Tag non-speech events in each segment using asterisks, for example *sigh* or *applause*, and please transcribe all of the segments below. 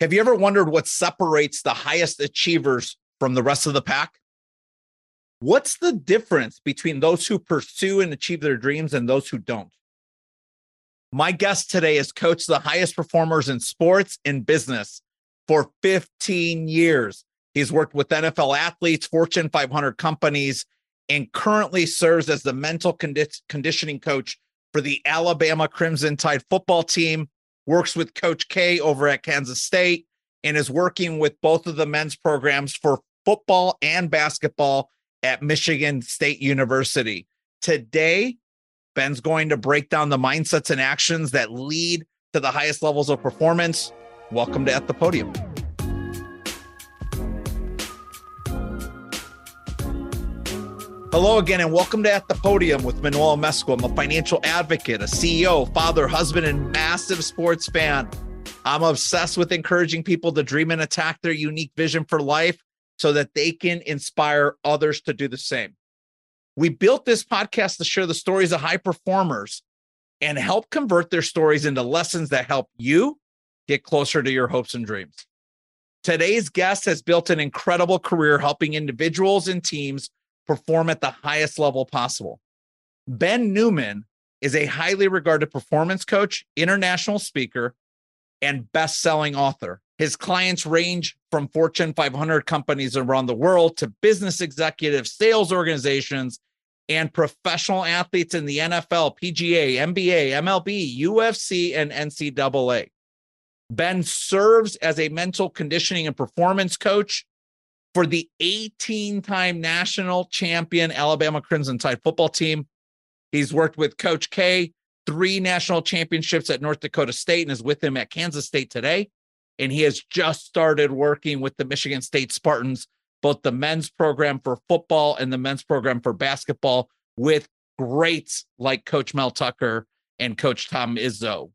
Have you ever wondered what separates the highest achievers from the rest of the pack? What's the difference between those who pursue and achieve their dreams and those who don't? My guest today is coach the highest performers in sports and business for 15 years. He's worked with NFL athletes, Fortune 500 companies, and currently serves as the mental condi- conditioning coach for the Alabama Crimson Tide football team works with Coach K over at Kansas State, and is working with both of the men's programs for football and basketball at Michigan State University. Today, Ben's going to break down the mindsets and actions that lead to the highest levels of performance. Welcome to At the Podium. Hello again, and welcome to At the Podium with Manuel Amezcua. I'm a financial advocate, a CEO, father, husband, and massive sports fan. I'm obsessed with encouraging people to dream and attack their unique vision for life so that they can inspire others to do the same. We built this podcast to share the stories of high performers and help convert their stories into lessons that help you get closer to your hopes and dreams. Today's guest has built an incredible career helping individuals and teams perform at the highest level possible. Ben Newman is a highly regarded performance coach, international speaker, and best selling author. His clients range from Fortune 500 companies around the world to business executives, sales organizations, and professional athletes in the NFL, PGA, NBA, MLB, UFC, and NCAA. Ben serves as a mental conditioning and performance coach for the 18 time national champion Alabama Crimson Tide football team. He's worked with Coach K, three national championships at North Dakota State, and is with him at Kansas State today. And he has just started working with the Michigan State Spartans, both the men's program for football and the men's program for basketball, with greats like Coach Mel Tucker and Coach Tom Izzo.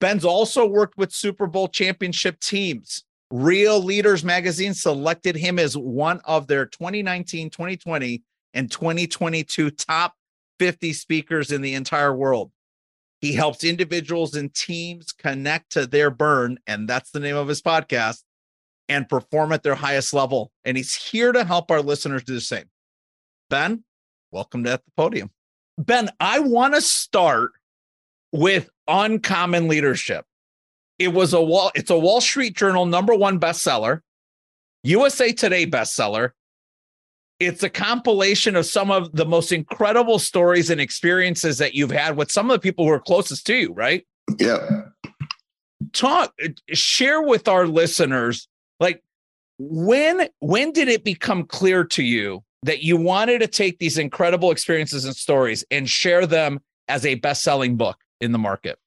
Ben's also worked with Super Bowl championship teams Real Leaders magazine selected him as one of their 2019, 2020, and 2022 top 50 speakers in the entire world. He helps individuals and teams connect to their burn, and that's the name of his podcast, and perform at their highest level. And he's here to help our listeners do the same. Ben, welcome to At the Podium. Ben, I want to start with uncommon leadership. It was a wall. It's a Wall Street Journal number one bestseller, USA Today bestseller. It's a compilation of some of the most incredible stories and experiences that you've had with some of the people who are closest to you, right? Yeah. Talk, share with our listeners, like when when did it become clear to you that you wanted to take these incredible experiences and stories and share them as a best-selling book in the market?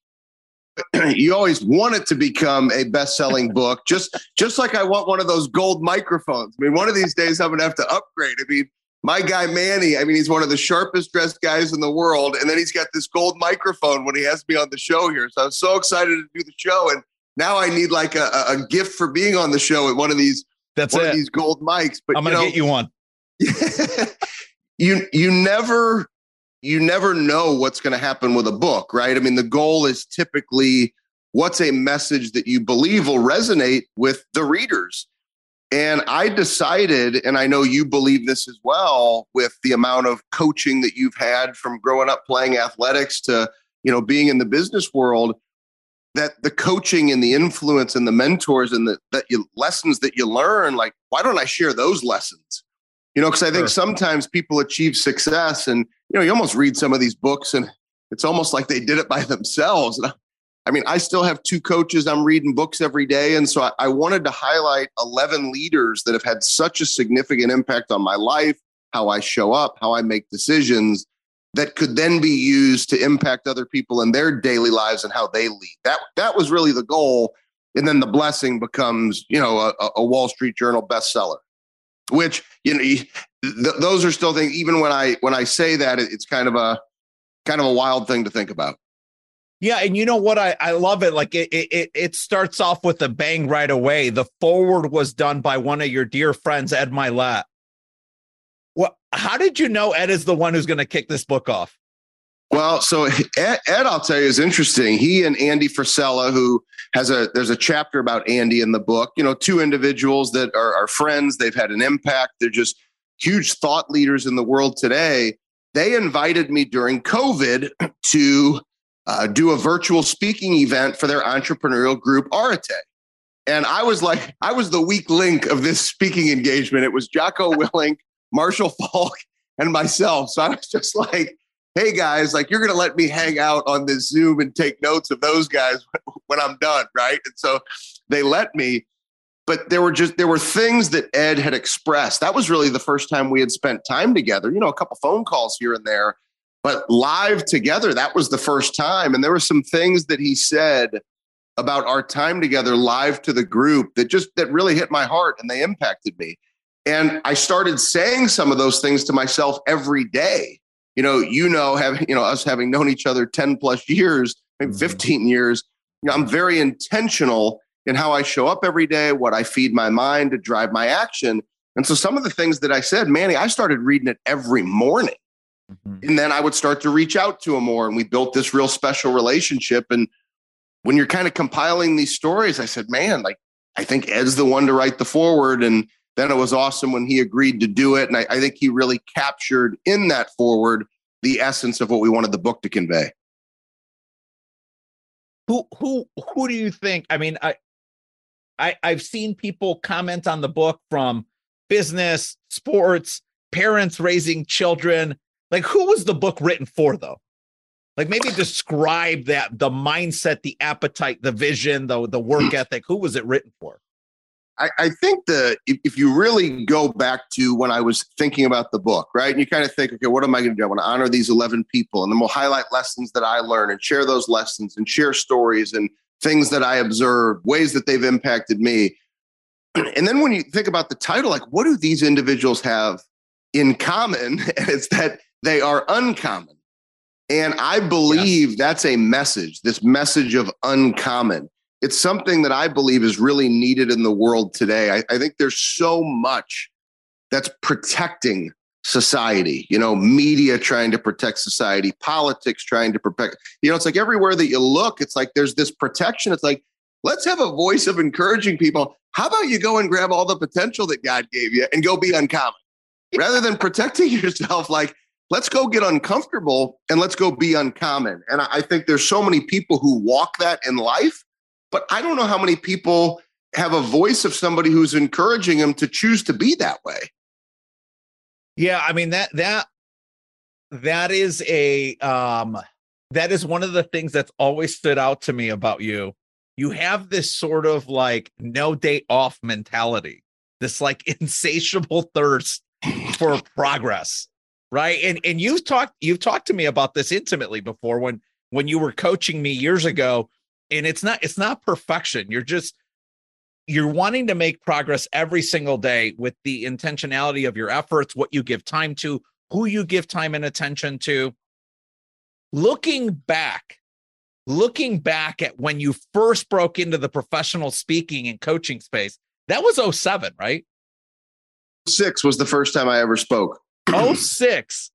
*clears throat* you always want it to become a best-selling *laughs* book just just like i want one of those gold microphones. I mean one of these days i'm gonna have to upgrade. I mean my guy manny i mean he's one of the sharpest dressed guys in the world and then he's got this gold microphone when he has me on the show here. So i'm so excited to do the show and now i need like a, a gift for being on the show at one of these that's one it. of these gold mics but i'm gonna you know, get you one. *laughs* You you never you never know what's going to happen with a book, right? I mean, the goal is typically what's a message that you believe will resonate with the readers. And I decided, and I know you believe this as well, with the amount of coaching that you've had from growing up playing athletics to, you know, being in the business world, that the coaching and the influence and the mentors and the that you lessons that you learn, like, why don't I share those lessons? You know, because I think sure. sometimes people achieve success and you know, you almost read some of these books and it's almost like they did it by *laughs* themselves. And I, I mean, I still have two coaches. I'm reading books every day. And so I, I wanted to highlight 11 leaders that have had such a significant impact on my life, how I show up, how I make decisions that could then be used to impact other people in their daily lives and how they lead. That that was really the goal. And then the blessing becomes, you know, a, a Wall Street Journal bestseller which you know th- those are still things even when i when i say that it's kind of a kind of a wild thing to think about. Yeah and you know what? I i love it. Like it it it starts off with a bang right away. The forward was done by one of your dear friends ed Mylett well how did you know ed is the one who's going to kick this book off Well, so Ed, Ed, I'll tell you, is interesting. He and Andy Frisella, who has a there's a chapter about Andy in the book. You know, two individuals that are, are friends. They've had an impact. They're just huge thought leaders in the world today. They invited me during COVID *clears throat* to uh, do a virtual speaking event for their entrepreneurial group, Arete. And I was like, I was the weak link of this speaking engagement. It was Jocko *laughs* Willink, Marshall Faulk, and myself. So I was just like, hey guys, like you're going to let me hang out on this Zoom and take notes of those guys *laughs* when I'm done. Right. And so they let me. But there were just there were things that Ed had expressed. That was really the first time we had spent time together. You know, a couple phone calls here and there, but live together, that was the first time. And there were some things that he said about our time together live to the group that just that really hit my heart and they impacted me. And I started saying some of those things to myself every day. You know, you know, having you know us having known each other 10 plus years, maybe mm-hmm. 15 years, you know, I'm very intentional in how I show up every day, what I feed my mind to drive my action. And so some of the things that I said, Manny, I started reading it every morning. Mm-hmm. And then I would start to reach out to him more. And we built this real special relationship. And when you're kind of compiling these stories, I said, man, like, I think Ed's the one to write the forward. And then it was awesome when he agreed to do it. And I, I think he really captured in that forward the essence of what we wanted the book to convey. Who who who do you think? I mean, I I I've seen people comment on the book from business, sports, parents raising children. Like, who was the book written for, though? Like, maybe *sighs* describe that the mindset, the appetite, the vision, the the work *clears throat* ethic. Who was it written for? I, I think the if, if, you really go back to when I was thinking about the book, right, and you kind of think, okay, what am I going to do? I want to honor these eleven people, and then we'll highlight lessons that I learned and share those lessons and share stories and things that I observed, ways that they've impacted me. *clears throat* And then when you think about the title, like, what do these individuals have in common? *laughs* And it's that they are uncommon. And I believe yes. that's a message, this message of uncommon it's something that I believe is really needed in the world today. I, I think there's so much that's protecting society, you know, media trying to protect society, politics trying to protect, you know, it's like everywhere that you look, it's like there's this protection. It's like, let's have a voice of encouraging people. How about you go and grab all the potential that God gave you and go be uncommon rather than protecting *laughs* yourself? Like, let's go get uncomfortable and let's go be uncommon. And I think there's so many people who walk that in life but I don't know how many people have a voice of somebody who's encouraging them to choose to be that way. Yeah, I mean that that that is a um that is one of the things that's always stood out to me about you. You have this sort of like no day off mentality, this like *laughs* insatiable thirst for progress, right? And and you've talked you've talked to me about this intimately before when when you were coaching me years ago and it's not it's not perfection. You're just you're wanting to make progress every single day with the intentionality of your efforts what you give time to who you give time and attention to. Looking back looking back at when you first broke into the professional speaking and coaching space that was 07 right? 6 was the first time i ever spoke. 06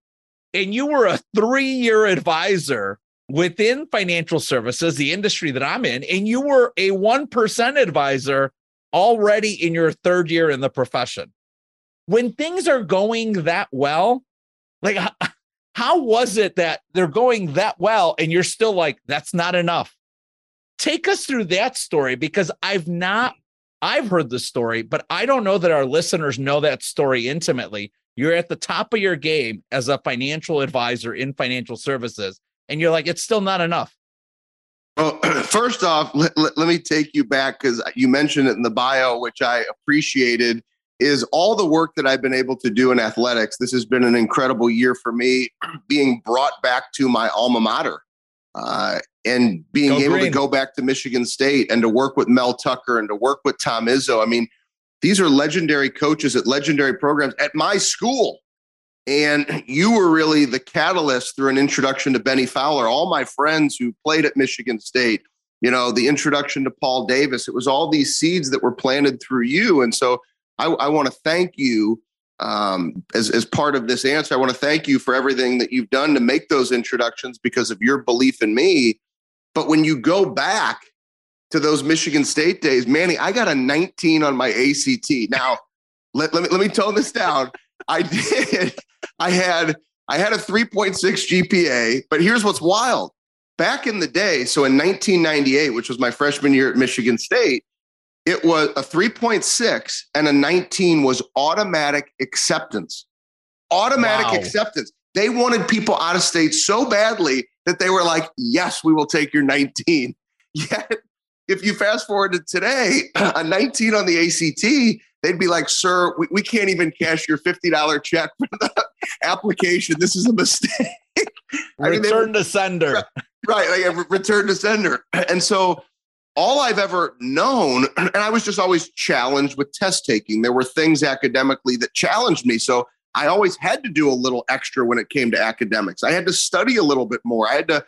and you were a 3 year advisor within financial services, the industry that I'm in, and you were a 1% advisor already in your third year in the profession. When things are going that well, like how was it that they're going that well and you're still like, that's not enough? Take us through that story because I've not, I've heard the story, but I don't know that our listeners know that story intimately. You're at the top of your game as a financial advisor in financial services and you're like, it's still not enough. Well, *clears throat* first off, let, let, me take you back because you mentioned it in the bio, which I appreciated. Is all the work that I've been able to do in athletics. This has been an incredible year for me, *clears throat* being brought back to my alma mater. Uh, and being go able green. to go back to Michigan State and to work with Mel Tucker and to work with Tom Izzo. I mean, these are legendary coaches at legendary programs at my school. And you were really the catalyst through an introduction to Bennie Fowler. All my friends who played at Michigan State, you know, the introduction to Paul Davis, it was all these seeds that were planted through you. And so I, I want to thank you um, as, as part of this answer, I want to thank you for everything that you've done to make those introductions because of your belief in me. But when you go back to those Michigan State days, Manny, I got a 19 on my ACT. Now, let, let me let me tone this down. I did. I had I had a 3.6 GPA, but here's what's wild. Back in the day, so in 1998, which was my freshman year at Michigan State, it was a 3.6 and a 19 was automatic acceptance. Automatic wow. acceptance. They wanted people out of state so badly that they were like, yes, we will take your 19. *laughs* Yet, if you fast forward to today, *clears throat* a 19 on the ACT, they'd be like, sir, we, we can't even cash your $50 check for the application. This is a mistake. *laughs* Return mean, to sender. Right. Like, return to sender. *clears throat* And so all I've ever known, *clears throat* and I was just always challenged with test taking. There were things academically that challenged me. So I always had to do a little extra when it came to academics. I had to study a little bit more. I had to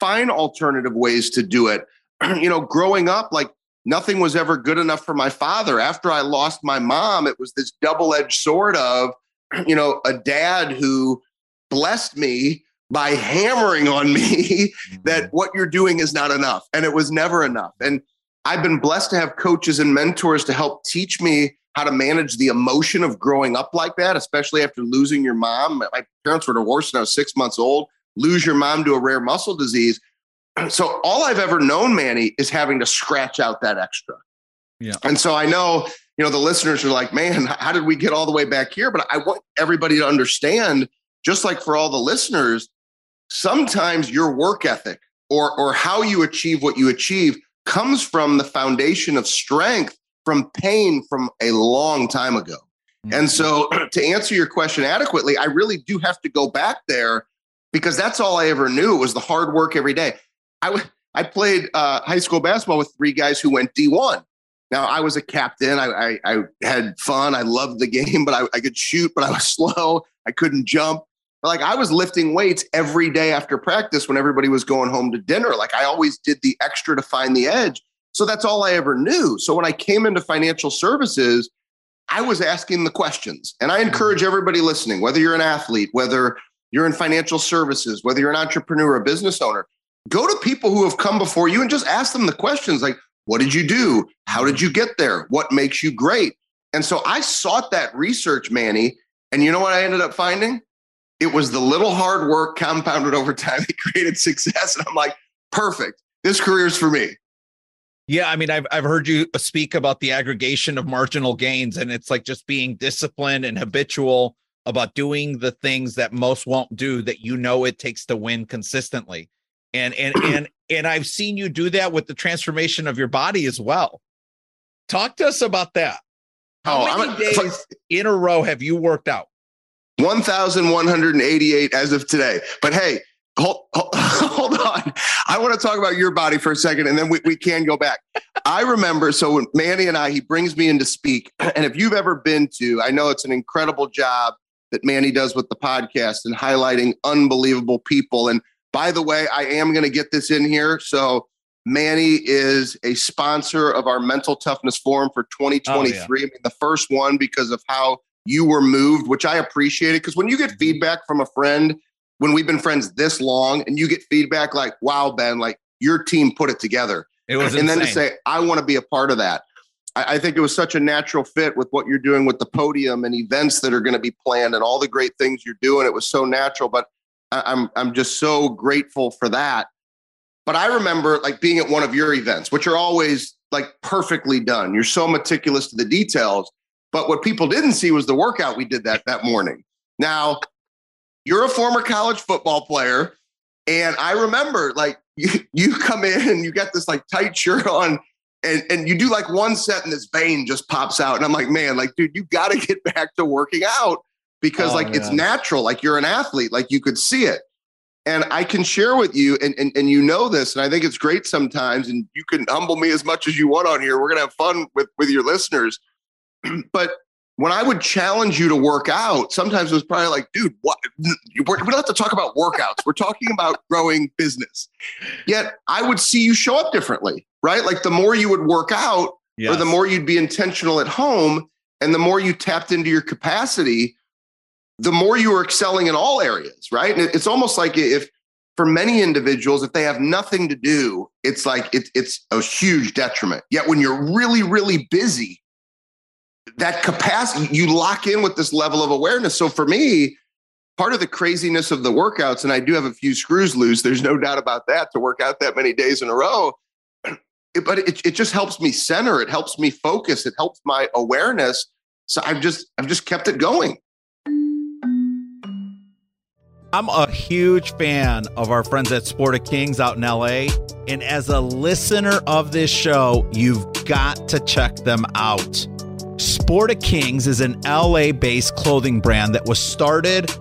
find alternative ways to do it. *clears throat* you know, growing up, like nothing was ever good enough for my father. After I lost my mom, it was this double edged sword of, *clears throat* you know, a dad who blessed me by hammering on me *laughs* that mm-hmm. what you're doing is not enough. And it was never enough. And I've been blessed to have coaches and mentors to help teach me how to manage the emotion of growing up like that, especially after losing your mom. My parents were divorced when I was six months old. Lose your mom to a rare muscle disease. *clears throat* So all I've ever known, Manny, is having to scratch out that extra. Yeah. And so I know, you know, the listeners are like, man, how did we get all the way back here? But I want everybody to understand, just like for all the listeners, sometimes your work ethic or or how you achieve what you achieve comes from the foundation of strength from pain from a long time ago. Mm-hmm. And so *clears throat* to answer your question adequately, I really do have to go back there because that's all I ever knew was the hard work every day. I I played uh, high school basketball with three guys who went D1. Now I was a captain. I, I, I had fun. I loved the game, *laughs* but I, I could shoot, but I was *laughs* slow. I couldn't jump like I was lifting weights every day after practice when everybody was going home to dinner. Like I always did the extra to find the edge. So that's all I ever knew. So when I came into financial services, I was asking the questions. And I encourage everybody listening, whether you're an athlete, whether you're in financial services, whether you're an entrepreneur, a business owner, go to people who have come before you and just ask them the questions like, what did you do? How did you get there? What makes you great? And so I sought that research, Manny. And you know what I ended up finding? It was the little hard work compounded over time *laughs* that created success. And I'm like, perfect. This career is for me. Yeah, I mean, I've I've heard you speak about the aggregation of marginal gains, and it's like just being disciplined and habitual about doing the things that most won't do that you know it takes to win consistently. And and *clears throat* and and I've seen you do that with the transformation of your body as well. Talk to us about that. How oh, many a, days in a row have you worked out? 1,188 as of today. But hey, hold, *laughs* hold on. I want to talk about your body for a second and then we, we can go back. I remember, so when Manny and I, he brings me in to speak. *clears throat* And if you've ever been to, I know it's an incredible job that Manny does with the podcast and highlighting unbelievable people. And by the way, I am going to get this in here. So Manny is a sponsor of our mental toughness forum for 2023. Oh, yeah. I mean, the first one because of how you were moved, which I appreciated. Because when you get mhm. feedback from a friend, when we've been friends this long, and you get feedback like, wow, Ben, like your team put it together. It was and insane. then to say, I want to be a part of that. I, I think it was such a natural fit with what you're doing with the podium and events that are going to be planned and all the great things you're doing. It was so natural, but I'm I'm just so grateful for that. But I remember like being at one of your events, which are always like perfectly done. You're so meticulous to the details. But what people didn't see was the workout we did that that morning. Now, you're a former college football player, and I remember like *laughs* you, you come in and you got this like tight shirt on, and and you do like one set and this vein just pops out, and I'm like, man, like dude, you got to get back to working out because oh, like man. it's natural, like you're an athlete, like you could see it. And I can share with you, and, and and you know this, and I think it's great sometimes, and you can humble me as much as you want on here. We're gonna have fun with with your listeners *clears throat* but when I would challenge you to work out, sometimes it was probably like, dude, what? we don't have to talk about workouts. We're talking about growing business. Yet I would see you show up differently, right? Like the more you would work out yes. or the more you'd be intentional at home. and the more you tapped into your capacity, the more you are excelling in all areas, right? And it's almost like if for many individuals, if they have nothing to do, it's like it, it's a huge detriment. Yet when you're really, really busy, that capacity, you lock in with this level of awareness. So for me, part of the craziness of the workouts, and I do have a few screws loose, there's no doubt about that to work out that many days in a row. *clears throat* But it, it just helps me center, it helps me focus, it helps my awareness. So I've just I've just kept it going. I'm a huge fan of our friends at Sport of Kings out in LA. And as a listener of this show, you've got to check them out. Sport of Kings is an LA based clothing brand that was started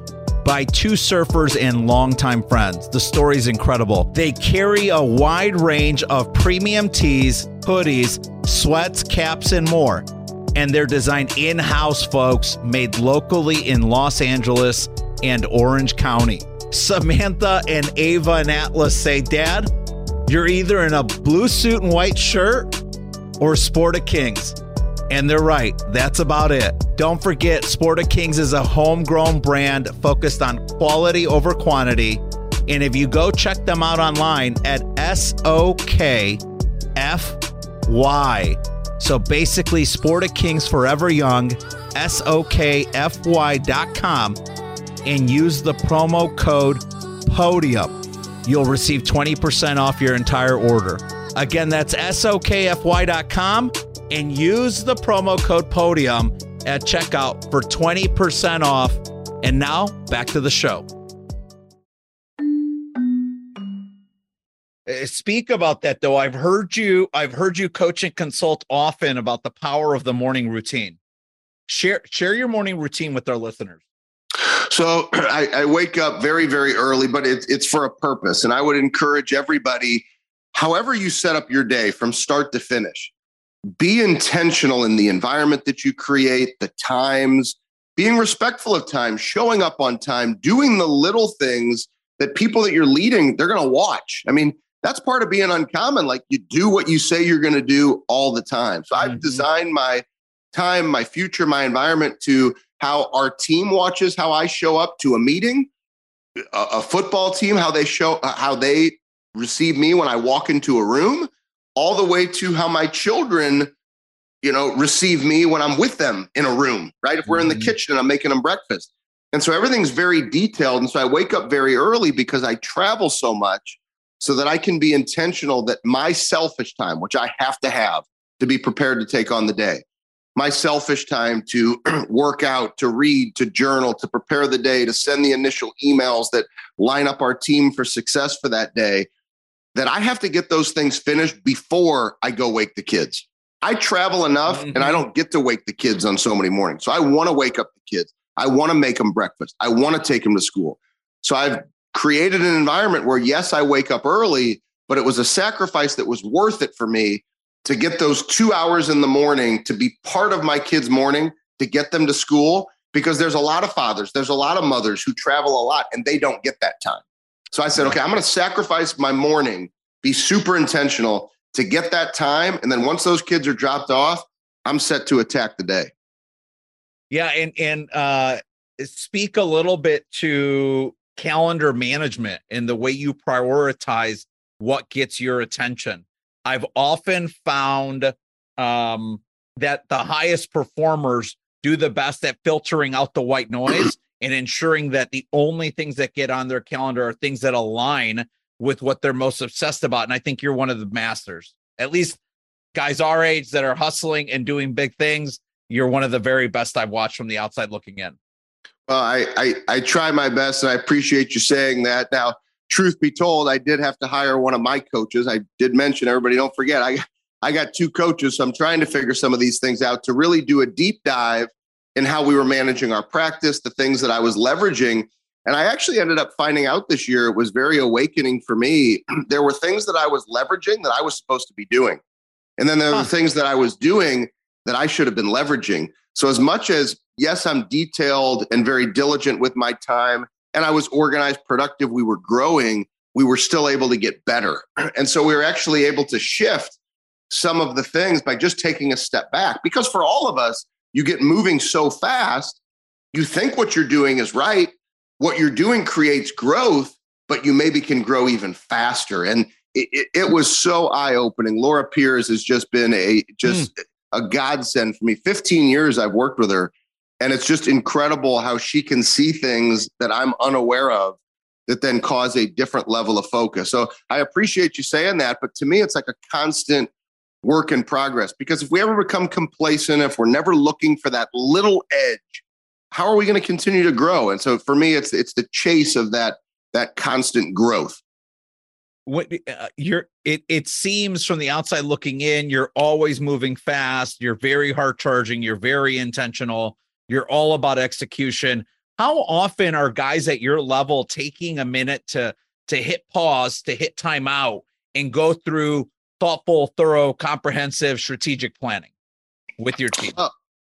by two surfers and longtime friends. The story is incredible. They carry a wide range of premium tees, hoodies, sweats, caps, and more. And they're designed in house, folks, made locally in Los Angeles and Orange County. Samantha and Ava and Atlas say, Dad, you're either in a blue suit and white shirt or Sport of Kings. And they're right. That's about it. Don't forget, Sport of Kings is a homegrown brand focused on quality over quantity. And if you go check them out online at SOKFY, so basically, Sport of Kings Forever Young, SOKFY.com, and use the promo code PODIUM. You'll receive 20% off your entire order. Again, that's SOKFY.com and use the promo code PODIUM at checkout for 20% off. And now back to the show. Uh, speak about that though. I've heard you I've heard you coach and consult often about the power of the morning routine. Share share your morning routine with our listeners. So *clears throat* I, I wake up very, very early, but it's it's for a purpose. And I would encourage everybody, however you set up your day from start to finish, be intentional in the environment that you create, the times, being respectful of time, showing up on time, doing the little things that people that you're leading, they're going to watch. I mean, that's part of being uncommon. Like you do what you say you're going to do all the time. So I've mm-hmm. designed my time, my future, my environment to how our team watches how I show up to a meeting, a, a football team, how they show, uh, how they receive me when I walk into a room, all the way to how my children, you know, receive me when I'm with them in a room, right? If we're in the mm-hmm. kitchen and I'm making them breakfast. And so everything's very detailed. And so I wake up very early because I travel so much so that I can be intentional that my selfish time, which I have to have to be prepared to take on the day, my selfish time to *clears throat* work out, to read, to journal, to prepare the day, to send the initial emails that line up our team for success for that day, that I have to get those things finished before I go wake the kids. I travel enough mm-hmm. and I mm-hmm. don't get to wake the kids on so many mornings. So I want to wake up the kids. I want to make them breakfast. I want to take them to school. So I've created an environment where, yes, I wake up early, but it was a sacrifice that was worth it for me to get those two hours in the morning to be part of my kids' morning, to get them to school, because there's a lot of fathers, there's a lot of mothers who travel a lot and they don't get that time. So I said, okay, I'm going to sacrifice my morning, be super intentional to get that time. And then once those kids are dropped off, I'm set to attack the day. Yeah. And, and, uh, speak a little bit to calendar management and the way you prioritize what gets your attention. I've often found um, that the highest performers do the best at filtering out the white noise *clears throat* and ensuring that the only things that get on their calendar are things that align with what they're most obsessed about. And I think you're one of the masters, at least guys our age that are hustling and doing big things. You're one of the very best I've watched from the outside looking in. Well, I, I, I try my best, and I appreciate you saying that. Now, truth be told, I did have to hire one of my coaches. I did mention everybody. Don't forget, I I got two coaches, so I'm trying to figure some of these things out to really do a deep dive in how we were managing our practice, the things that I was leveraging. And I actually ended up finding out this year it was very awakening for me. *clears throat* there were things that I was leveraging that I was supposed to be doing. And then there huh. were things that I was doing that I should have been leveraging. So, as much as, yes, I'm detailed and very diligent with my time, and I was organized, productive, we were growing, we were still able to get better. *clears throat* And so, we were actually able to shift some of the things by just taking a step back. Because for all of us, you get moving so fast, you think what you're doing is right. What you're doing creates growth, but you maybe can grow even faster. And it, it, it was so eye opening. Laura Pierce has just been a just mm. a godsend for me. 15 years I've worked with her, and it's just incredible how she can see things that I'm unaware of that then cause a different level of focus. So I appreciate you saying that, but to me, it's like a constant work in progress because if we ever become complacent, if we're never looking for that little edge, how are we going to continue to grow? And so for me, it's it's the chase of that that constant growth. What uh, you're it it seems from the outside looking in, you're always moving fast, you're very hard charging, you're very intentional, you're all about execution. How often are guys at your level taking a minute to to hit pause, to hit timeout and go through thoughtful, thorough, comprehensive strategic planning with your team? Uh,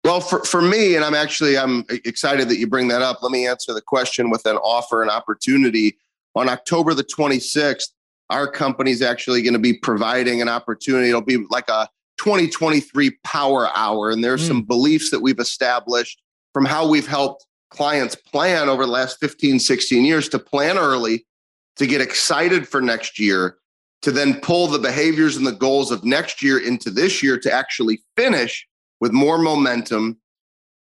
well, for, for me, and I'm actually I'm excited that you bring that up. Let me answer the question with an offer, an opportunity. On October the 26th, our company is actually going to be providing an opportunity. It'll be like a 2023 power hour. And there's mm. some beliefs that we've established from how we've helped clients plan over the last 15, 16 years to plan early, to get excited for next year, to then pull the behaviors and the goals of next year into this year to actually finish with more momentum,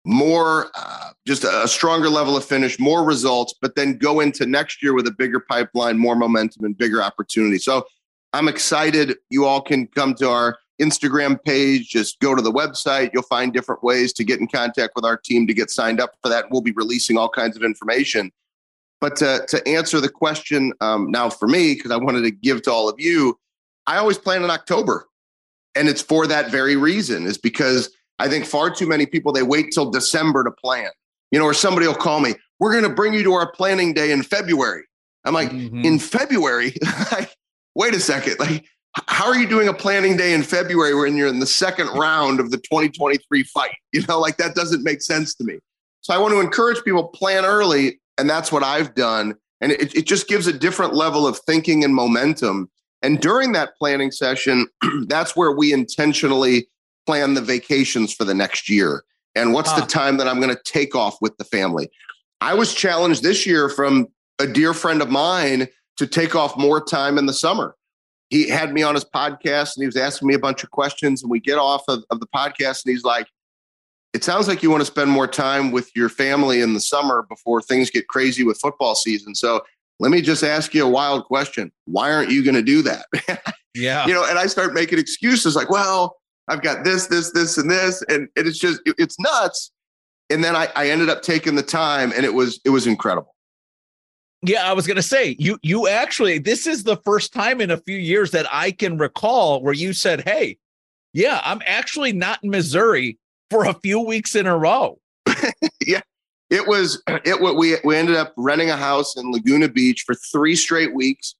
more uh, just a stronger level of finish, more results, but then go into next year with a bigger pipeline, more momentum, and bigger opportunity. So I'm excited. You all can come to our Instagram page, just go to the website. You'll find different ways to get in contact with our team to get signed up for that. We'll be releasing all kinds of information. But to, to answer the question um, now for me, because I wanted to give to all of you, I always plan in October. And it's for that very reason, is because I think far too many people, they wait till December to plan. You know, or somebody will call me, we're going to bring you to our planning day in February. I'm like, mm-hmm. in February? *laughs* like, wait a second. Like, how are you doing a planning day in February when you're in the second round of the 2023 fight? *laughs* You know, like that doesn't make sense to me. So I want to encourage people plan early, and that's what I've done. And it, it just gives a different level of thinking and momentum. And during that planning session, *clears throat* that's where we intentionally plan the vacations for the next year. And what's huh. the ah. time that I'm going to take off with the family? I was challenged this year from a dear friend of mine to take off more time in the summer he had me on his podcast and he was asking me a bunch of questions. And we get off of, of the podcast and he's like, It sounds like you want to spend more time with your family in the summer before things get crazy with football season. So let me just ask you a wild question. Why aren't you going to do that? *laughs* yeah. You know, and I start making excuses like, well, I've got this, this, this, and this. And it's just, it's nuts. And then I, I ended up taking the time and it was, it was incredible. Yeah, I was gonna say you you actually this is the first time in a few years that I can recall where you said, Hey, yeah, I'm actually not in Missouri for a few weeks in a row. *laughs* yeah. It was *clears throat* it what we we ended up renting a house in Laguna Beach for three straight weeks.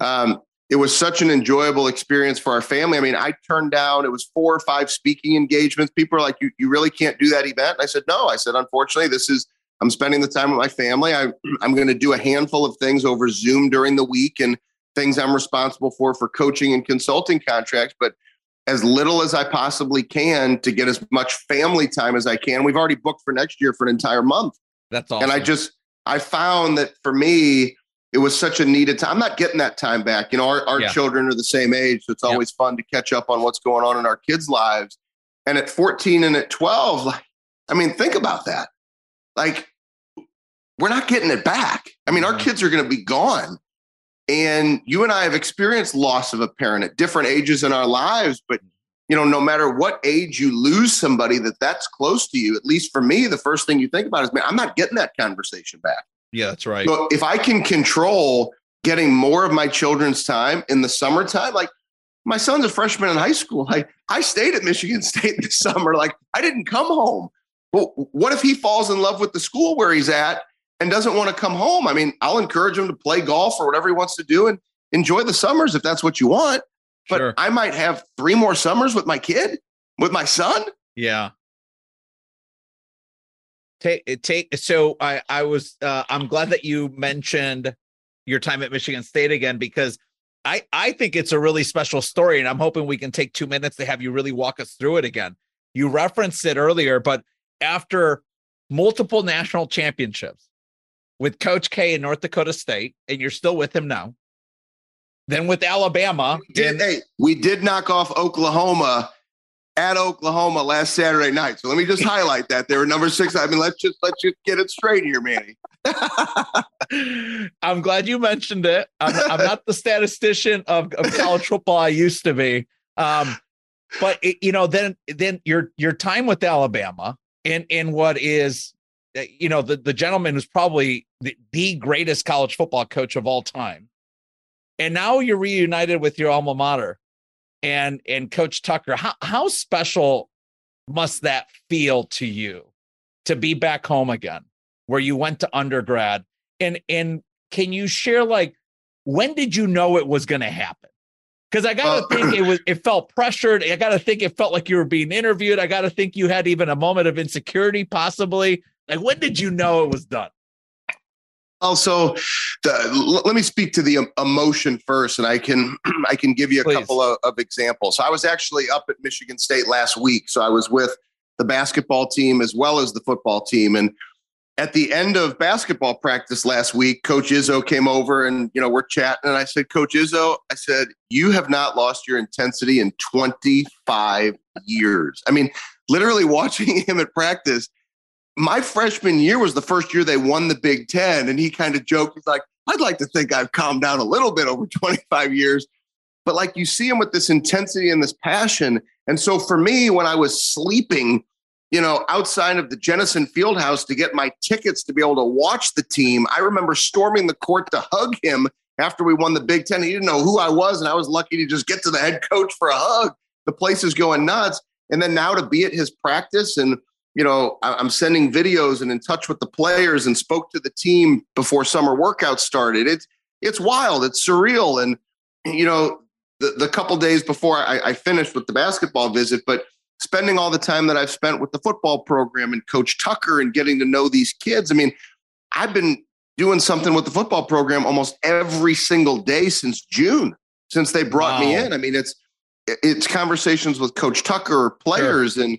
Um, it was such an enjoyable experience for our family. I mean, I turned down, it was four or five speaking engagements. People are like, you, you really can't do that event. And I said, no. I said, unfortunately, this is I'm spending the time with my family. I, *clears throat* I'm going to do a handful of things over Zoom during the week and things I'm responsible for for coaching and consulting contracts, but as little as I possibly can to get as much family time as I can. We've already booked for next year for an entire month. That's awesome. And I just I found that for me, it was such a needed time. I'm not getting that time back. You know, our, our yeah. children are the same age, so it's always fun to catch up on what's going on in our kids' lives. And at 14 and at 12, like, I mean, think about that like we're not getting it back. I mean, our mm-hmm. kids are going to be gone. And you and I have experienced loss of a parent at different ages in our lives, but you know, no matter what age you lose somebody that that's close to you, at least for me, the first thing you think about is, man, I'm not getting that conversation back. Yeah, that's right. So if I can control getting more of my children's time in the summertime, like my son's a freshman in high school. Like I stayed at Michigan *laughs* State this summer. Like I didn't come home. Well, what if he falls in love with the school where he's at and doesn't want to come home? I mean, I'll encourage him to play golf or whatever he wants to do and enjoy the summers if that's what you want. But sure. I might have three more summers with my kid, with my son. Yeah. Take take so I I was uh, I'm glad that you mentioned your time at Michigan State again because I I think it's a really special story and I'm hoping we can take 2 minutes to have you really walk us through it again you referenced it earlier, but after multiple national championships with Coach K in North Dakota State, and you're still with him now. Then with Alabama, we did, and, hey, we did knock off Oklahoma at Oklahoma last Saturday night. So let me just *laughs* highlight that they were number six. I mean, let's just let's just get it straight here, Manny. *laughs* I'm glad you mentioned it. I'm, I'm not the statistician of, of, college football I used to be. Um, but it, you know, then then your your time with Alabama in in what is uh, you know the the gentleman who's probably the, the greatest college football coach of all time, and now you're reunited with your alma mater, and and Coach Tucker. How how special must that feel to you to be back home again? where you went to undergrad and and can you share like when did you know it was going to happen because i gotta uh, *clears throat* think it was it felt pressured. I gotta think it felt like you were being interviewed. I gotta think you had even a moment of insecurity possibly. Like when did you know it was done? Also the, let me speak to the emotion first and i can *clears throat* i can give you a Please. couple of, of examples. So i was actually up at michigan state last week. So i was with the basketball team as well as the football team and at the end of basketball practice last week, Coach Izzo came over and you know we're chatting, and I said, Coach Izzo, I said you have not lost your intensity in 25 years. I mean, literally *laughs* watching him at practice. My freshman year was the first year they won the Big Ten, and he kind of joked, he's like, I'd like to think I've calmed down a little bit over *laughs* 25 years. But like you see him with this intensity and this passion. And so for me, when I was sleeping you know, outside of the Jennison Fieldhouse to get my tickets to be able to watch the team. I remember storming the court to hug him after we won the Big Ten. He didn't know who I was, and I was lucky to just get to the head coach for a hug. The place is going nuts. And then now to be at his practice and you know, I'm sending videos and in touch with the players and spoke to the team before summer workouts started. It's it's wild. It's surreal. And you know, the, the couple days before I, I finished with the basketball visit, but spending all the time that I've spent with the football program and Coach Tucker and getting to know these kids. I mean, I've been doing something with the football program almost every single day since June, since they brought wow. me in. I mean, it's it's conversations with Coach Tucker, players, sure. and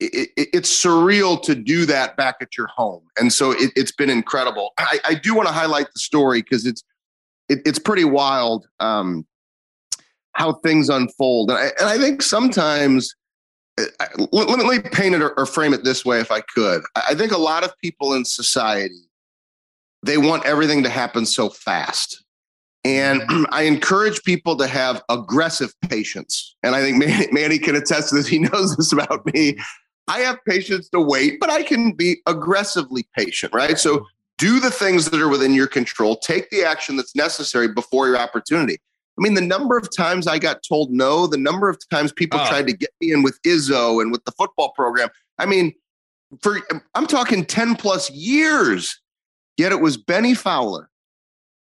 it, it, it's surreal to do that back at your home. And so it, has been incredible. I, I do want to highlight the story because it's it's pretty wild um, how things unfold, and I, and I think sometimes let, let, me paint it or, or frame it this way if I could. I think a lot of people in society they want everything to happen so fast. And *clears throat* I encourage people to have aggressive patience. And I think Manny, *laughs* Manny, can attest to this. He knows this about me. I have patience to wait, but I can be aggressively patient, right? So do the things that are within your control, take the action that's necessary before your opportunity. I mean, the number of times I got told no, the number of times people oh. tried to get me in with Izzo and with the football program. I mean, for I'm talking 10 plus years. Yet it was Bennie Fowler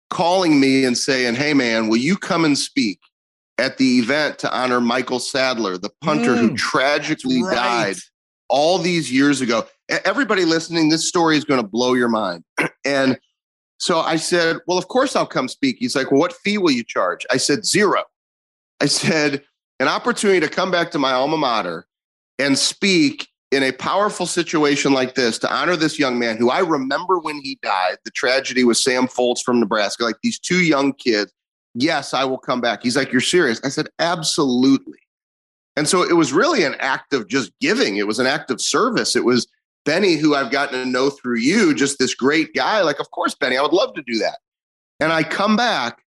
calling me and saying, Hey man, will you come and speak at the event to honor Michael Sadler, the punter mm, who tragically right. died all these years ago? Everybody listening, this story is going to blow your mind. *clears throat* and so I said, Well, of course I'll come speak. He's like, Well, what fee will you charge? I said, Zero. I said, An opportunity to come back to my alma mater and speak in a powerful situation like this to honor this young man who I remember when he died, the tragedy with Sam Foltz from Nebraska, like these two young kids. Yes, I will come back. He's like, You're serious? I said, Absolutely. And so it was really an act of just giving. It was an act of service. It was Bennie, who I've gotten to know through you, just this great guy. Like, of course, Bennie, I would love to do that. And I come back,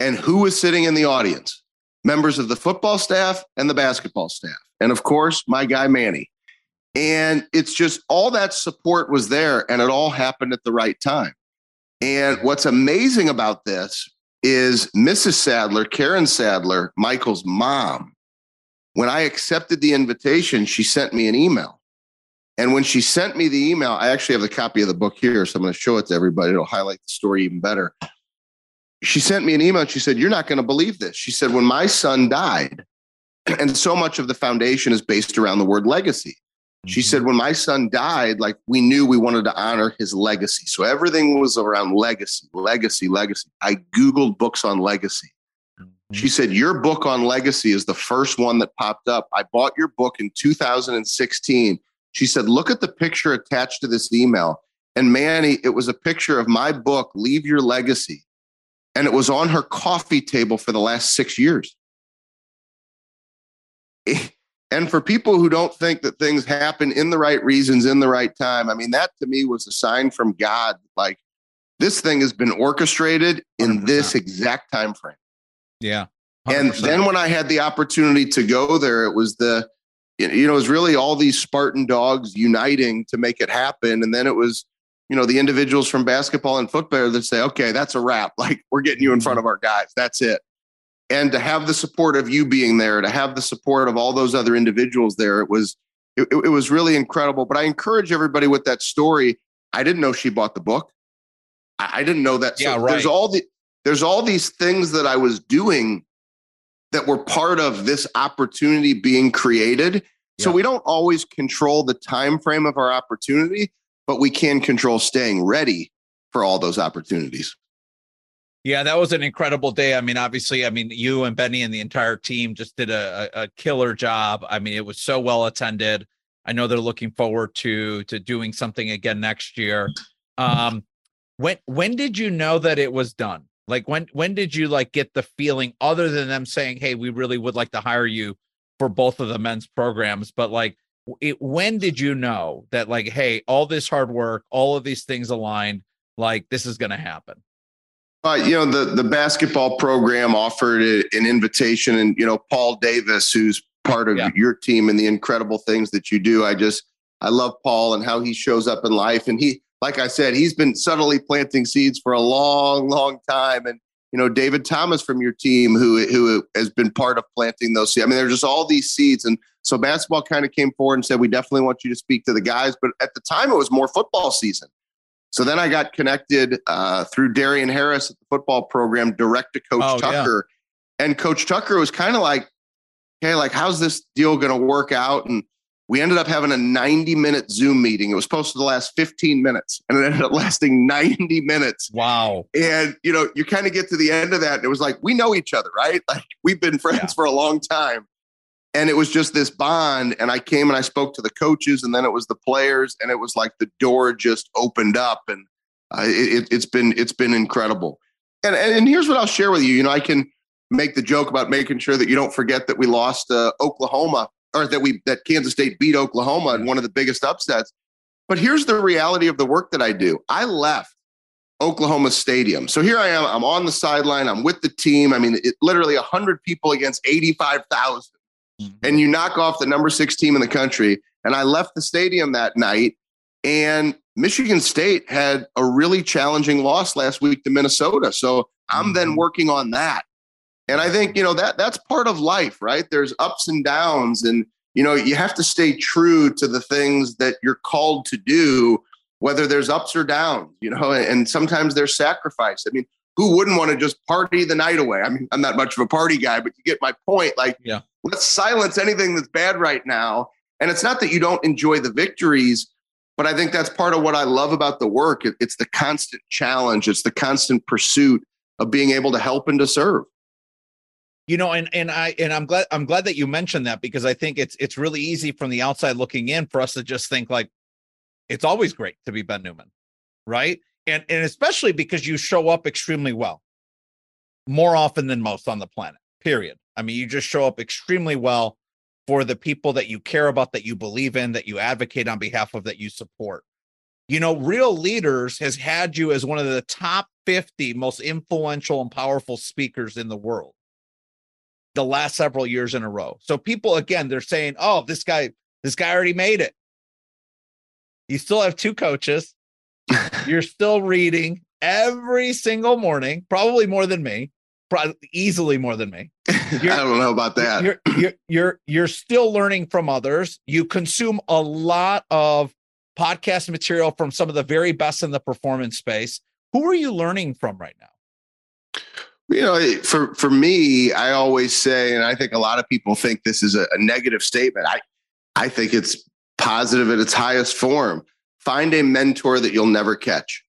and who was sitting in the audience? Members of the football staff and the basketball staff. And of course, my guy, Manny. And it's just all that support was there, and it all happened at the right time. And what's amazing about this is Mrs. Sadler, Karen Sadler, Michael's mom, when I accepted the invitation, she sent me an email and when she sent me the email, I actually have the copy of the book here, so I'm going to show it to everybody. It'll highlight the story even better. She sent me an email and she said, You're not going to believe this. She said, When my son died, *clears throat* and so much of the foundation is based around the word legacy. She mm-hmm. said, When my son died, like we knew we wanted to honor his legacy. So everything was around legacy, legacy, legacy. I Googled books on legacy. She said, Your book on legacy is the first one that popped up. I bought your book in 2016. She said, Look at the picture attached to this email. And Manny, it was a picture of my book, Leave Your Legacy. And it was on her coffee table for the last six years. *laughs* And for people who don't think that things happen in the right reasons, in the right time, I mean, that to me was a sign from God. Like this thing has been orchestrated in 100%. this exact time frame. Yeah. 100%. And then when I had the opportunity to go there, it was the, you know, it was really all these Spartan dogs uniting to make it happen. And then it was, you know, the individuals from basketball and football that say, okay, that's a wrap. *laughs* Like we're getting you in front mm-hmm. of our guys. That's it and to have the support of you being there to have the support of all those other individuals there it was it, it, was really incredible but i encourage everybody with that story i didn't know she bought the book i, I didn't know that so yeah, right. there's all the there's all these things that i was doing that were part of this opportunity being created yeah. so we don't always control the time frame of our opportunity but we can control staying ready for all those opportunities yeah, that was an incredible day. I mean, obviously, I mean, you and Bennie and the entire team just did a, a, killer job. I mean, it was so well attended. I know they're looking forward to to doing something again next year. Um, when when did you know that it was done? Like when when did you like get the feeling other than them saying, "Hey, we really would like to hire you for both of the men's programs," but like it, when did you know that like, hey, all this hard work, all of these things aligned, like this is going to happen? Uh, you know, the, the basketball program offered an invitation, and, you know, Paul Davis, who's part of yeah. your team and the incredible things that you do. I just, I love Paul and how he shows up in life. And he, like I said, he's been subtly planting seeds for a long, long time. And, you know, David Thomas from your team, who, who has been part of planting those seeds. I mean, there's just all these seeds. And so basketball kind of came forward and said, we definitely want you to speak to the guys. But at the time, it was more football season. So then I got connected uh, through Darian Harris at the football program, direct to Coach oh, Tucker. Yeah. And Coach Tucker was kind of like, hey, like, how's this deal going to work out? And we ended up having a 90 minute Zoom meeting. It was supposed to last 15 minutes and it ended up *laughs* lasting 90 minutes. Wow. And, you know, you kind of get to the end of that and it was like, we know each other, right? *laughs* Like, we've been friends yeah. for a long time and it was just this bond and i came and i spoke to the coaches and then it was the players and it was like the door just opened up and uh, it, has been it's been incredible and, and here's what i'll share with you you know i can make the joke about making sure that you don't forget that we lost uh, oklahoma or that we that kansas state beat oklahoma in one of the biggest upsets but here's the reality of the work that i do i left Oklahoma Stadium. So here I am. I'm on the sideline. I'm with the team. I mean, it, literally 100 people against 85,000 mm-hmm. and you knock off the number six team in the country. And I left the stadium that night, and Michigan State had a really challenging loss last week to Minnesota. So I'm mm-hmm. then working on that. And I think, you know, that that's part of life, right? There's ups and downs and you know, you have to stay true to the things that you're called to do whether there's ups or downs, you know, and sometimes there's sacrifice. I mean, who wouldn't want to just party the night away? I mean, I'm not much of a party guy, but you get my point. Like, yeah let's silence anything that's bad right now. And it's not that you don't enjoy the victories, but I think that's part of what I love about the work. It, it's the constant challenge, it's the constant pursuit of being able to help and to serve. You know, and and I and I'm glad I'm glad that you mentioned that because I think it's it's really easy from the outside looking in for us to just think like it's always great to be Ben Newman, right? And and especially because you show up extremely well, more often than most on the planet. Period. I mean, you just show up extremely well for the people that you care about, that you believe in, that you advocate on behalf of, that you support. You know, Real Leaders has had you as one of the top 50 most influential and powerful speakers in the world the last several years in a row. So people again, they're saying, "Oh, this guy this guy already made it." You still have two coaches. *laughs* You're still reading every single morning, probably more than me probably easily more than me. *laughs* I don't know about that. You're, you're you're you're still learning from others. You consume a lot of podcast material from some of the very best in the performance space. Who are you learning from right now? You know, for for me, I always say, and I think a lot of people think this is a, a negative statement. I I think it's positive at its highest form. Find a mentor that you'll never catch.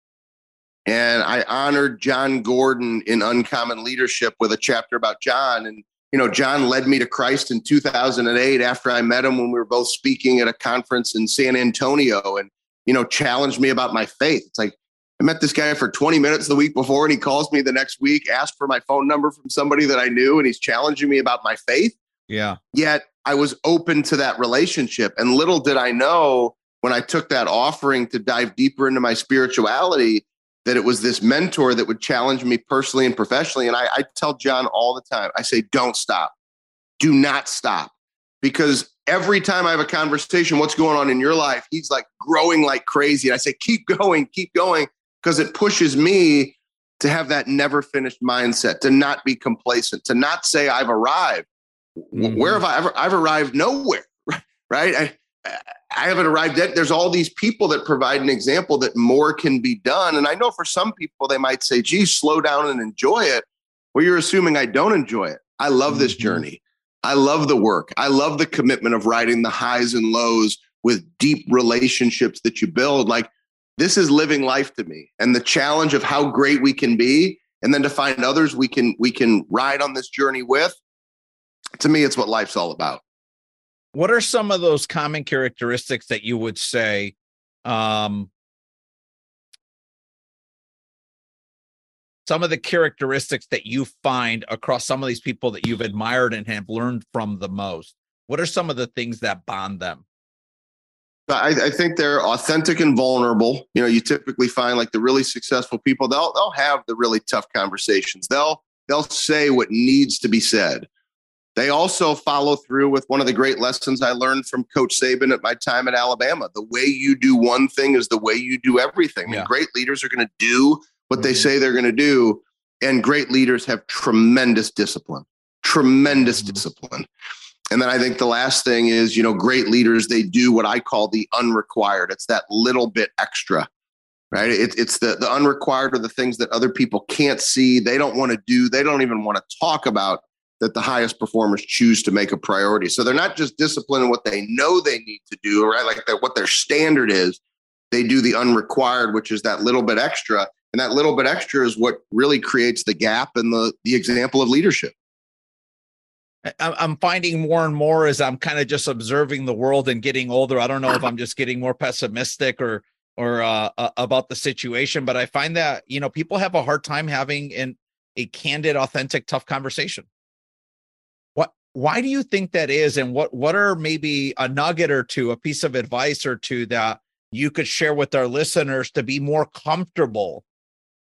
And I honored Jon Gordon in Uncommon Leadership with a chapter about Jon. And, you know, Jon led me to Christ in 2008 after I met him when we were both speaking at a conference in San Antonio and, you know, challenged me about my faith. It's like, I met this guy for 20 minutes the week before, and he calls me the next week, asked for my phone number from somebody that I knew, and he's challenging me about my faith. Yeah. Yet I was open to that relationship. And little did I know when I took that offering to dive deeper into my spirituality that it was this mentor that would challenge me personally and professionally. And I, I tell Jon all the time, I say, don't stop. Do not stop. Because every time I have a conversation, what's going on in your life? He's like growing like crazy. And I say, keep going, keep going, because it pushes me to have that never finished mindset, to not be complacent, to not say I've arrived. Mm-hmm. Where have I ever? I've arrived nowhere, *laughs* right? I, I haven't arrived yet. There's all these people that provide an example that more can be done. And I know for some people, they might say, geez, slow down and enjoy it. Well, you're assuming I don't enjoy it. I love this mm-hmm. journey. I love the work. I love the commitment of riding the highs and lows with deep relationships that you build. Like this is living life to me. And the challenge of how great we can be, and then to find others we can we can ride on this journey with. To me, it's what life's all about what are some of those common characteristics that you would say um, some of the characteristics that you find across some of these people that you've admired and have learned from the most what are some of the things that bond them I, I, think they're authentic and vulnerable. You know, you typically find like the really successful people, they'll they'll have the really tough conversations. They'll they'll say what needs to be said. They also follow through with one of the great lessons I learned from Coach Saban at my time at Alabama. The way you do one thing is the way you do everything. Yeah. great leaders are going to do what mm-hmm. they say they're going to do. And great leaders have tremendous discipline, tremendous mm-hmm. discipline. And then I think the last thing is, you know, great leaders, they do what I call the unrequired. It's that little bit extra, right? It, it's the, the unrequired or the things that other people can't see, they don't want to do, they don't even want to talk about that the highest performers choose to make a priority. So they're not just disciplined in what they know they need to do, right? Like that, what their standard is. They do the unrequired, which is that little bit extra. And that little bit extra is what really creates the gap and the, the example of leadership. I'm finding more and more as I'm kind of just observing the world and getting older. I don't know if I'm just getting more pessimistic or or uh, about the situation, but I find that you know people have a hard time having an a candid, authentic, tough conversation What? why do you think that is and what what are maybe a nugget or two a piece of advice or two that you could share with our listeners to be more comfortable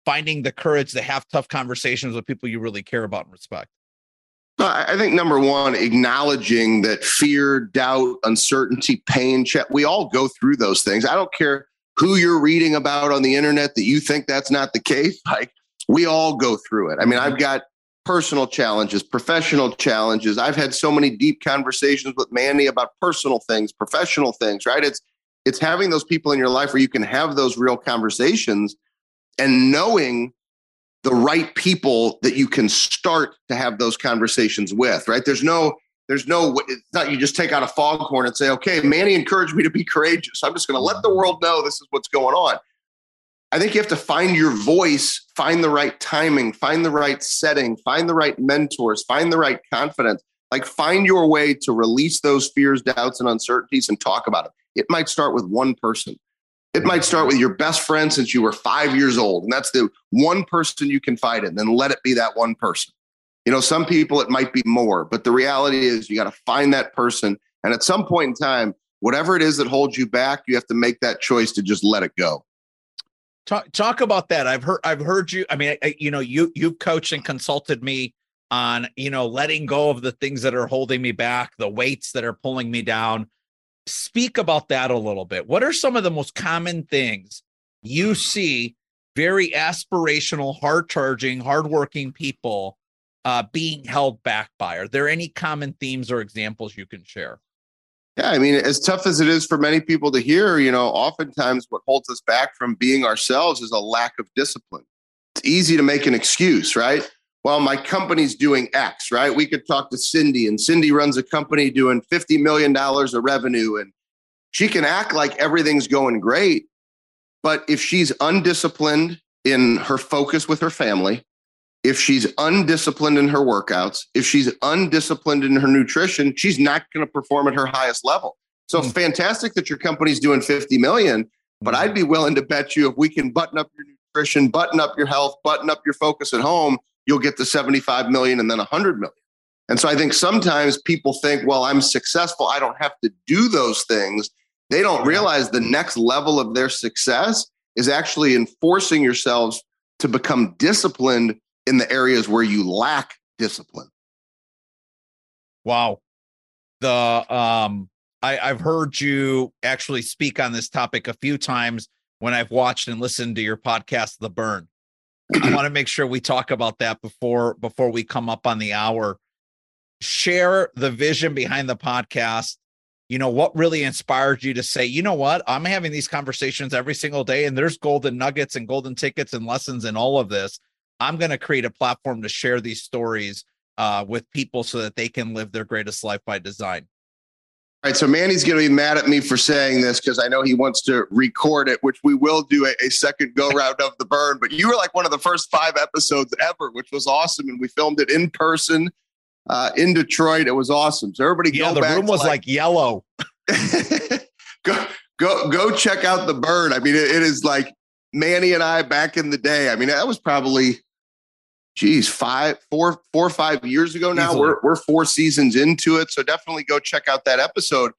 finding the courage to have tough conversations with people you really care about and respect I think number one, acknowledging that fear, doubt, uncertainty, pain, check, we all go through those things. I don't care who you're reading about on the internet that you think that's not the case. *laughs* Like we all go through it. I mean, I've mm-hmm. got personal challenges, professional challenges. I've had so many deep conversations with Manny about personal things, professional things, right? It's it's having those people in your life where you can have those real conversations and knowing the right people that you can start to have those conversations with, right? There's no there's no it's not you just take out a foghorn and say, "Okay, Manny encouraged me to be courageous. I'm just going to let the world know this is what's going on." I think you have to find your voice, find the right timing, find the right setting, find the right mentors, find the right confidence. Like find your way to release those fears, doubts, and uncertainties and talk about it. It might start with one person. It might start with your best friend since you were five years old. And that's the one person you confide in. Then let it be that one person. You know, some people it might be more, but the reality is you got to find that person. And at some point in time, whatever it is that holds you back, you have to make that choice to just let it go. Talk talk about that. I've heard I've heard you. I mean, I, you know, you you've coached and consulted me on you know letting go of the things that are holding me back, the weights that are pulling me down. Speak about that a little bit. What are some of the most common things you see very aspirational, hard charging, hardworking people uh, being held back by? Are there any common themes or examples you can share? Yeah, I mean, as tough as it is for many people to hear, you know, oftentimes what holds us back from being ourselves is a lack of discipline. It's easy to make an excuse, right? Well, my company's doing X, right? We could talk to Cindy, and Cindy runs a company doing $50 million of revenue, and she can act like everything's going great. But if she's undisciplined, in her focus with her family, if she's undisciplined in her workouts, if she's undisciplined in her nutrition, she's not going to perform at her highest level. So mm-hmm. fantastic that your company's doing 50 million, but mm-hmm. I'd be willing to bet you if we can button up your nutrition, button up your health, button up your focus at home, you'll get to 75 million and then 100 million. And so I think sometimes people think, well, I'm successful. I don't have to do those things. They don't realize the next level of their success is actually enforcing yourselves to become disciplined in the areas where you lack discipline. Wow. The um I, I've heard you actually speak on this topic a few times when I've watched and listened to your podcast, The Burn. I want to make sure we talk about that before before we come up on the hour. Share the vision behind the podcast. You know what really inspired you to say, you know what, I'm having these conversations every single day, and there's golden nuggets and golden tickets and lessons in all of this. I'm going to create a platform to share these stories uh, with people so that they can live their greatest life by design. Right, so Manny's going to be mad at me for saying this because I know he wants to record it, which we will do a, a second go round of the burn. But you were like one of the first five episodes ever, which was awesome, and we filmed it in person uh, in Detroit. It was awesome. So everybody, yeah, the room was like, like yellow. *laughs* go go go check out the burn. I mean, it, it is like Manny and I back in the day. I mean, that was probably geez, five, four, four or five years ago now. Easily. We're we're four seasons into it. So definitely go check out that episode.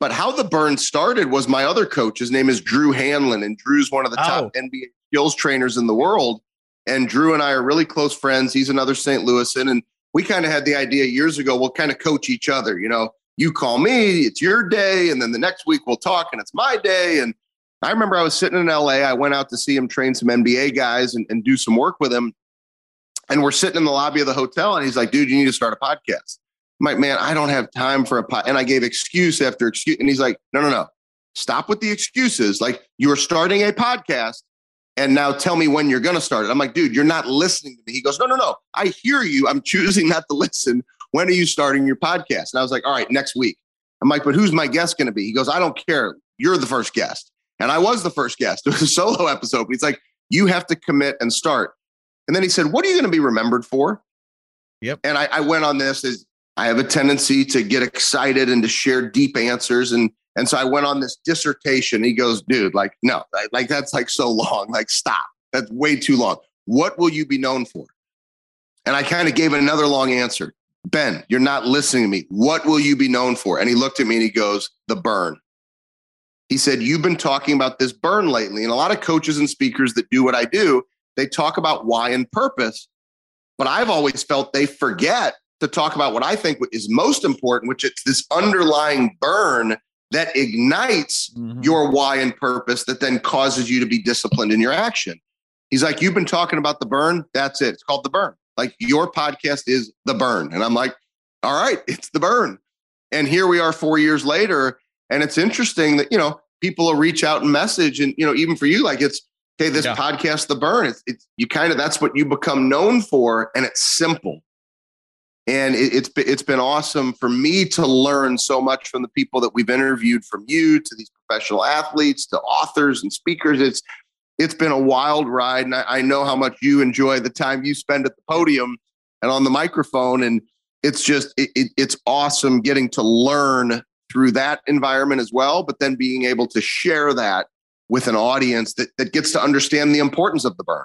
But how the burn started was my other coach. His name is Drew Hanlen, and Drew's one of the top oh. NBA skills trainers in the world. And Drew and I are really close friends. He's another St. Louisan, and we kind of had the idea years ago. We'll kind of coach each other. You know, you call me, it's your day, and then the next week we'll talk, and it's my day. And I remember I was sitting in LA. I went out to see him train some NBA guys and, and do some work with him. And we're sitting in the lobby of the hotel, and he's like, dude, you need to start a podcast. I'm like, man, I don't have time for a pod. And I gave excuse after excuse. And he's like, no, no, no. Stop with the excuses. Like, you're starting a podcast, and now tell me when you're going to start it. I'm like, dude, you're not listening to me. He goes, no, no, no. I hear you. I'm choosing not to *laughs* listen. When are you starting your podcast? And I was like, all right, next week. I'm like, but who's my guest going to be? He goes, I don't care. You're the first guest. And I was the first guest. *laughs* It was a solo episode. But he's like, you have to commit and start. And then he said, What are you going to be remembered for? Yep. And I, I went on this as I have a tendency to get excited and to share deep answers. And and so I went on this dissertation. He goes, dude, like, no, like that's like so *laughs* long. Like, stop. That's way too long. What will you be known for? And I kind of gave another long answer. Ben, you're not listening to me. What will you be known for? And he looked at me and he goes, The burn. He said, You've been talking about this burn lately. And a lot of coaches and speakers that do what I do, they talk about why and purpose. But I've always felt they forget to talk about what I think is most important, which it's this underlying burn that ignites mm-hmm. your why and purpose that then causes you to be disciplined in your action. He's like, You've been talking about the burn. That's it. It's called the burn. Like your podcast is the burn. And I'm like, All right, *laughs* it's the burn. And here we are four years later. And it's interesting that, you know, people will reach out and message. And, you know, even for you, like it's, okay, this yeah. podcast, The Burn, it's, it's you kind of that's what you become known for, and it's simple. And it, it's it's been awesome for me to learn so much from the people that we've interviewed, from you to these professional athletes to authors and speakers. It's it's been a wild ride, and I, I know how much you enjoy the time you spend at the podium and on the microphone. And it's just it, it, it's awesome getting to learn through that environment as well, but then being able to share that with an audience that, that gets to understand the importance of the burn.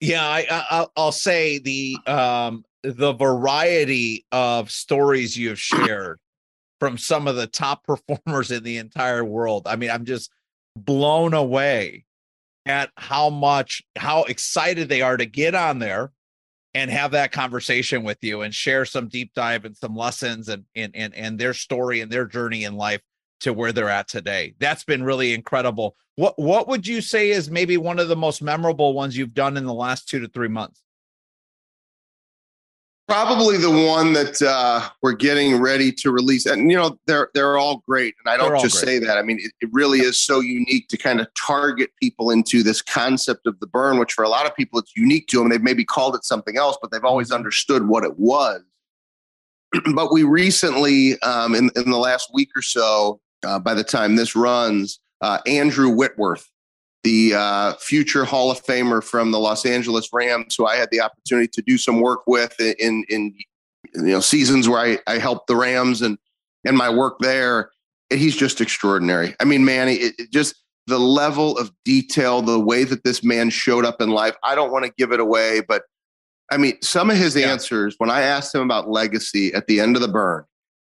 Yeah, I, I I'll say the um the variety of stories you have shared from some of the top *laughs* performers in the entire world. I mean, I'm just blown away at how much how excited they are to get on there and have that conversation with you and share some deep dive and some lessons and and and, and their story and their journey in life to where they're at today. That's been really incredible. What what would you say is maybe one of the most memorable ones you've done in the last 2 to 3 months? Probably the one that uh, we're getting ready to release, and you know they're they're all great, and I don't just great. say that. I mean, it, it really is so unique to kind of target people into this concept of the burn, which for a lot of people it's unique to them. They've maybe called it something else, but they've always mm-hmm. understood what it was. *clears throat* but we recently, um, in in the last week or so, uh, by the time this runs, uh, Andrew Whitworth the uh, future Hall of Famer from the Los Angeles Rams, who I had the opportunity to do some work with in in you know seasons where I, I helped the Rams and and my work there. He's just extraordinary. I mean, man, it, it just the level of detail, the way that this man showed up in life. I don't want to give it away, but I mean, some of his yeah. answers when I asked him about legacy at the end of the burn,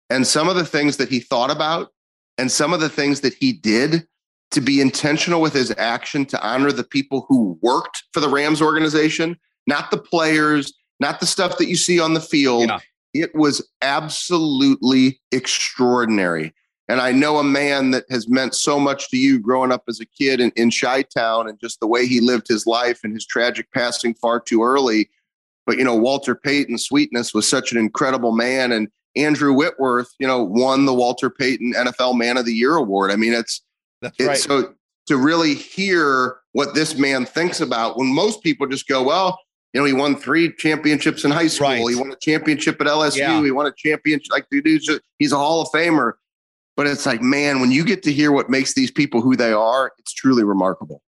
and some of the things that he thought about, and some of the things that he did to be intentional with his action to honor the people who worked for the Rams organization, not the players, not the stuff that you see on the field. Yeah. It was absolutely extraordinary. And I know a man that has meant so much to you growing up as a kid in, in Chi Town and just the way he lived his life and his tragic passing far too early. But, you know, Walter Payton Sweetness was such an incredible man. And Andrew Whitworth, you know, won the Walter Payton NFL Man of the Year award. I mean, it's, that's right. so to really hear what this man thinks about when most people just go, well, you know, he won three championships in high school. Right. He won a championship at LSU. Yeah. He won a championship. Like, dude, he's a Hall of Famer. But it's like, man, when you get to hear what makes these people who they are, it's truly remarkable.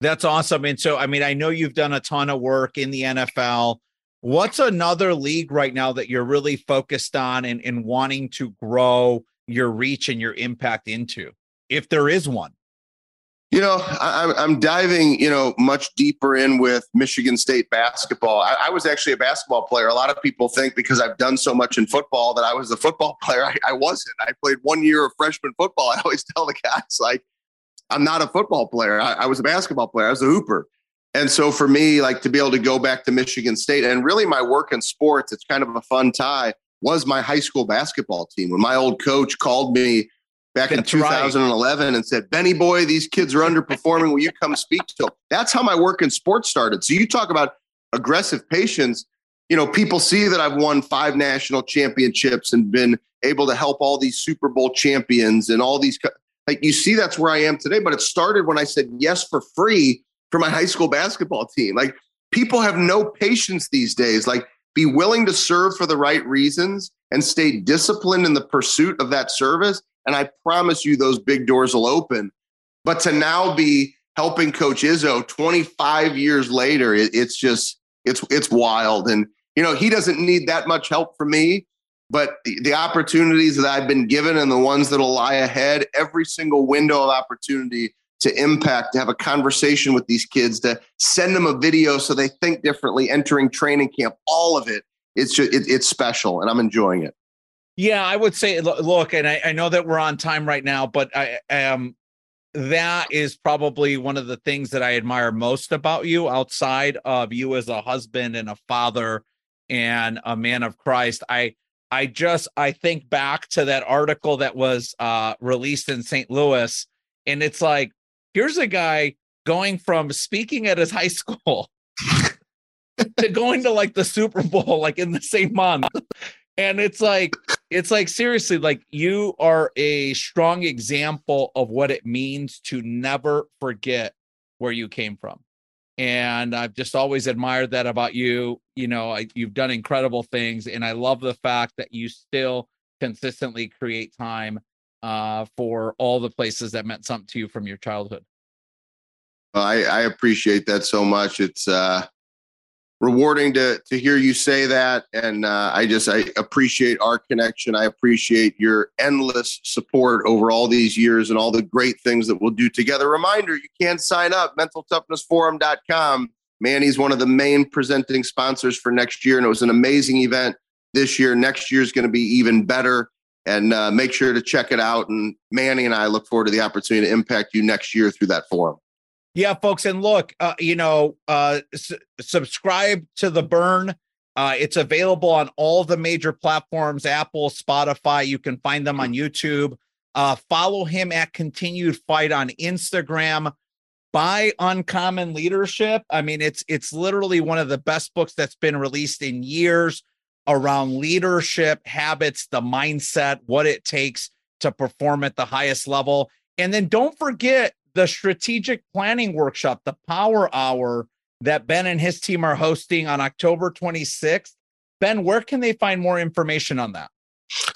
That's awesome. And so, I mean, I know you've done a ton of work in the NFL. What's another league right now that you're really focused on and, and wanting to grow your reach and your impact into, if there is one? You know, I, am diving, you know, much deeper in with Michigan State basketball. I, I, was actually a basketball player. A lot of people think because I've done so much in football that I was a football *laughs* player. I, I wasn't. I played one year of freshman football. *laughs* I always tell the guys, like, I'm not a football player. I, I was a basketball player. I was a hooper. And so for me, like to be able to go back to Michigan State and really my work in sports, it's kind of a fun tie, was my high school basketball team. When my old coach called me back That's in 2011 right. and said, Benny boy, these kids are underperforming. Will you come speak to them? That's how my work in sports started. So you talk about aggressive patience. You know, people see that I've won five national championships and been able to help all these Super Bowl champions and all these. Like you see, that's where I am today. But it started when I said yes for free for my high school basketball team. Like people have no patience these days. Like be willing to serve for the right reasons and stay disciplined in the pursuit of that service and I promise you those big doors will open. But to now be helping Coach Izzo 25 years later, it, it's just it's it's wild. And you know, he doesn't need that much help from me, but the, the opportunities that I've been given and the ones that'll lie ahead, every single window of opportunity to impact, to have a conversation with these kids, to send them a video so they think differently, entering training camp, all of it. It's just it, it's special, and I'm enjoying it. Yeah, I would say, look, and I, I know that we're on time right now, but I um that is probably one of the things that I admire most about you outside of you as a husband and a father and a man of Christ. I I just I think back to that article that was uh released in St. Louis and it's like here's a guy going from speaking at his high school *laughs* to going to like the Super Bowl like in the same month. And it's like it's like seriously like you are a strong example of what it means to never forget where you came from. And i've just always admired that about you. You know I, you've done incredible things and i love the fact that you still consistently create time uh, for all the places that meant something to you from your childhood? I, I appreciate that so much. It's uh rewarding to to hear you say that and uh, i just i appreciate our connection. I appreciate your endless support over all these years and all the great things that we'll do together. Reminder you can sign up mentaltoughnessforum.com manny's one of the main presenting sponsors for next year and it was an amazing event. This year next year is going to be even better and uh, make sure to check it out and manny and i look forward to the opportunity to impact you next year through that forum yeah, folks, and look, uh, you know, uh, s- subscribe to the Burn. Uh, it's available on all the major platforms: Apple, Spotify. You can find them on YouTube. Uh, follow him at Continued Fight on Instagram. Buy Uncommon Leadership. I mean, it's it's literally one of the best books that's been released in years around leadership habits, the mindset, what it takes to perform at the highest level. And then don't forget the strategic planning workshop, the power hour that Ben and his team are hosting on October 26th. Ben, where can they find more information on that?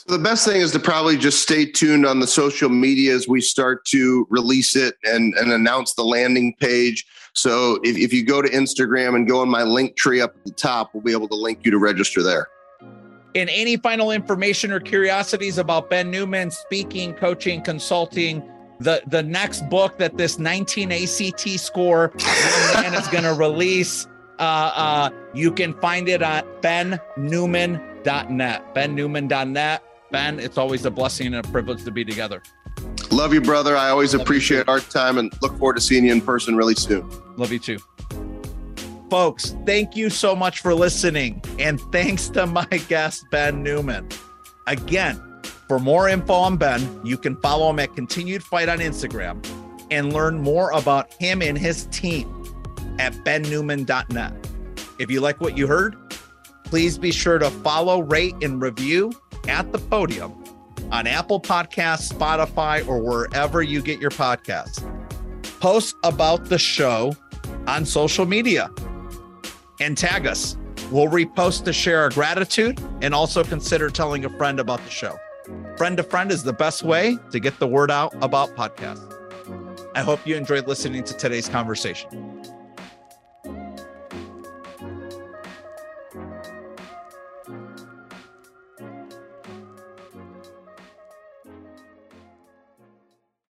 The best thing is to probably just stay tuned on the social media as we start to release it and, and announce the landing page. So if, if you go to Instagram and go on my link tree up at the top, we'll be able to link you to register there. And any final information or curiosities about Ben Newman speaking, coaching, consulting, the the next book that this 19 ACT score man is going to release, uh, uh, you can find it at bennewman.net. Bennewman.net. Ben, it's always a blessing and a privilege to be together. Love you, brother. I always Love appreciate our time and look forward to seeing you in person really soon. Love you too. Folks, thank you so much for listening. And thanks to my guest, Ben Newman. Again, for more info on Ben, you can follow him at Continued Fight on Instagram and learn more about him and his team at bennewman.net. If you like what you heard, please be sure to follow, rate, and review at the podium on Apple Podcasts, Spotify, or wherever you get your podcasts. Post about the show on social media and tag us. We'll repost to share our gratitude and also consider telling a friend about the show. Friend to friend is the best way to get the word out about podcasts. I hope you enjoyed listening to today's conversation.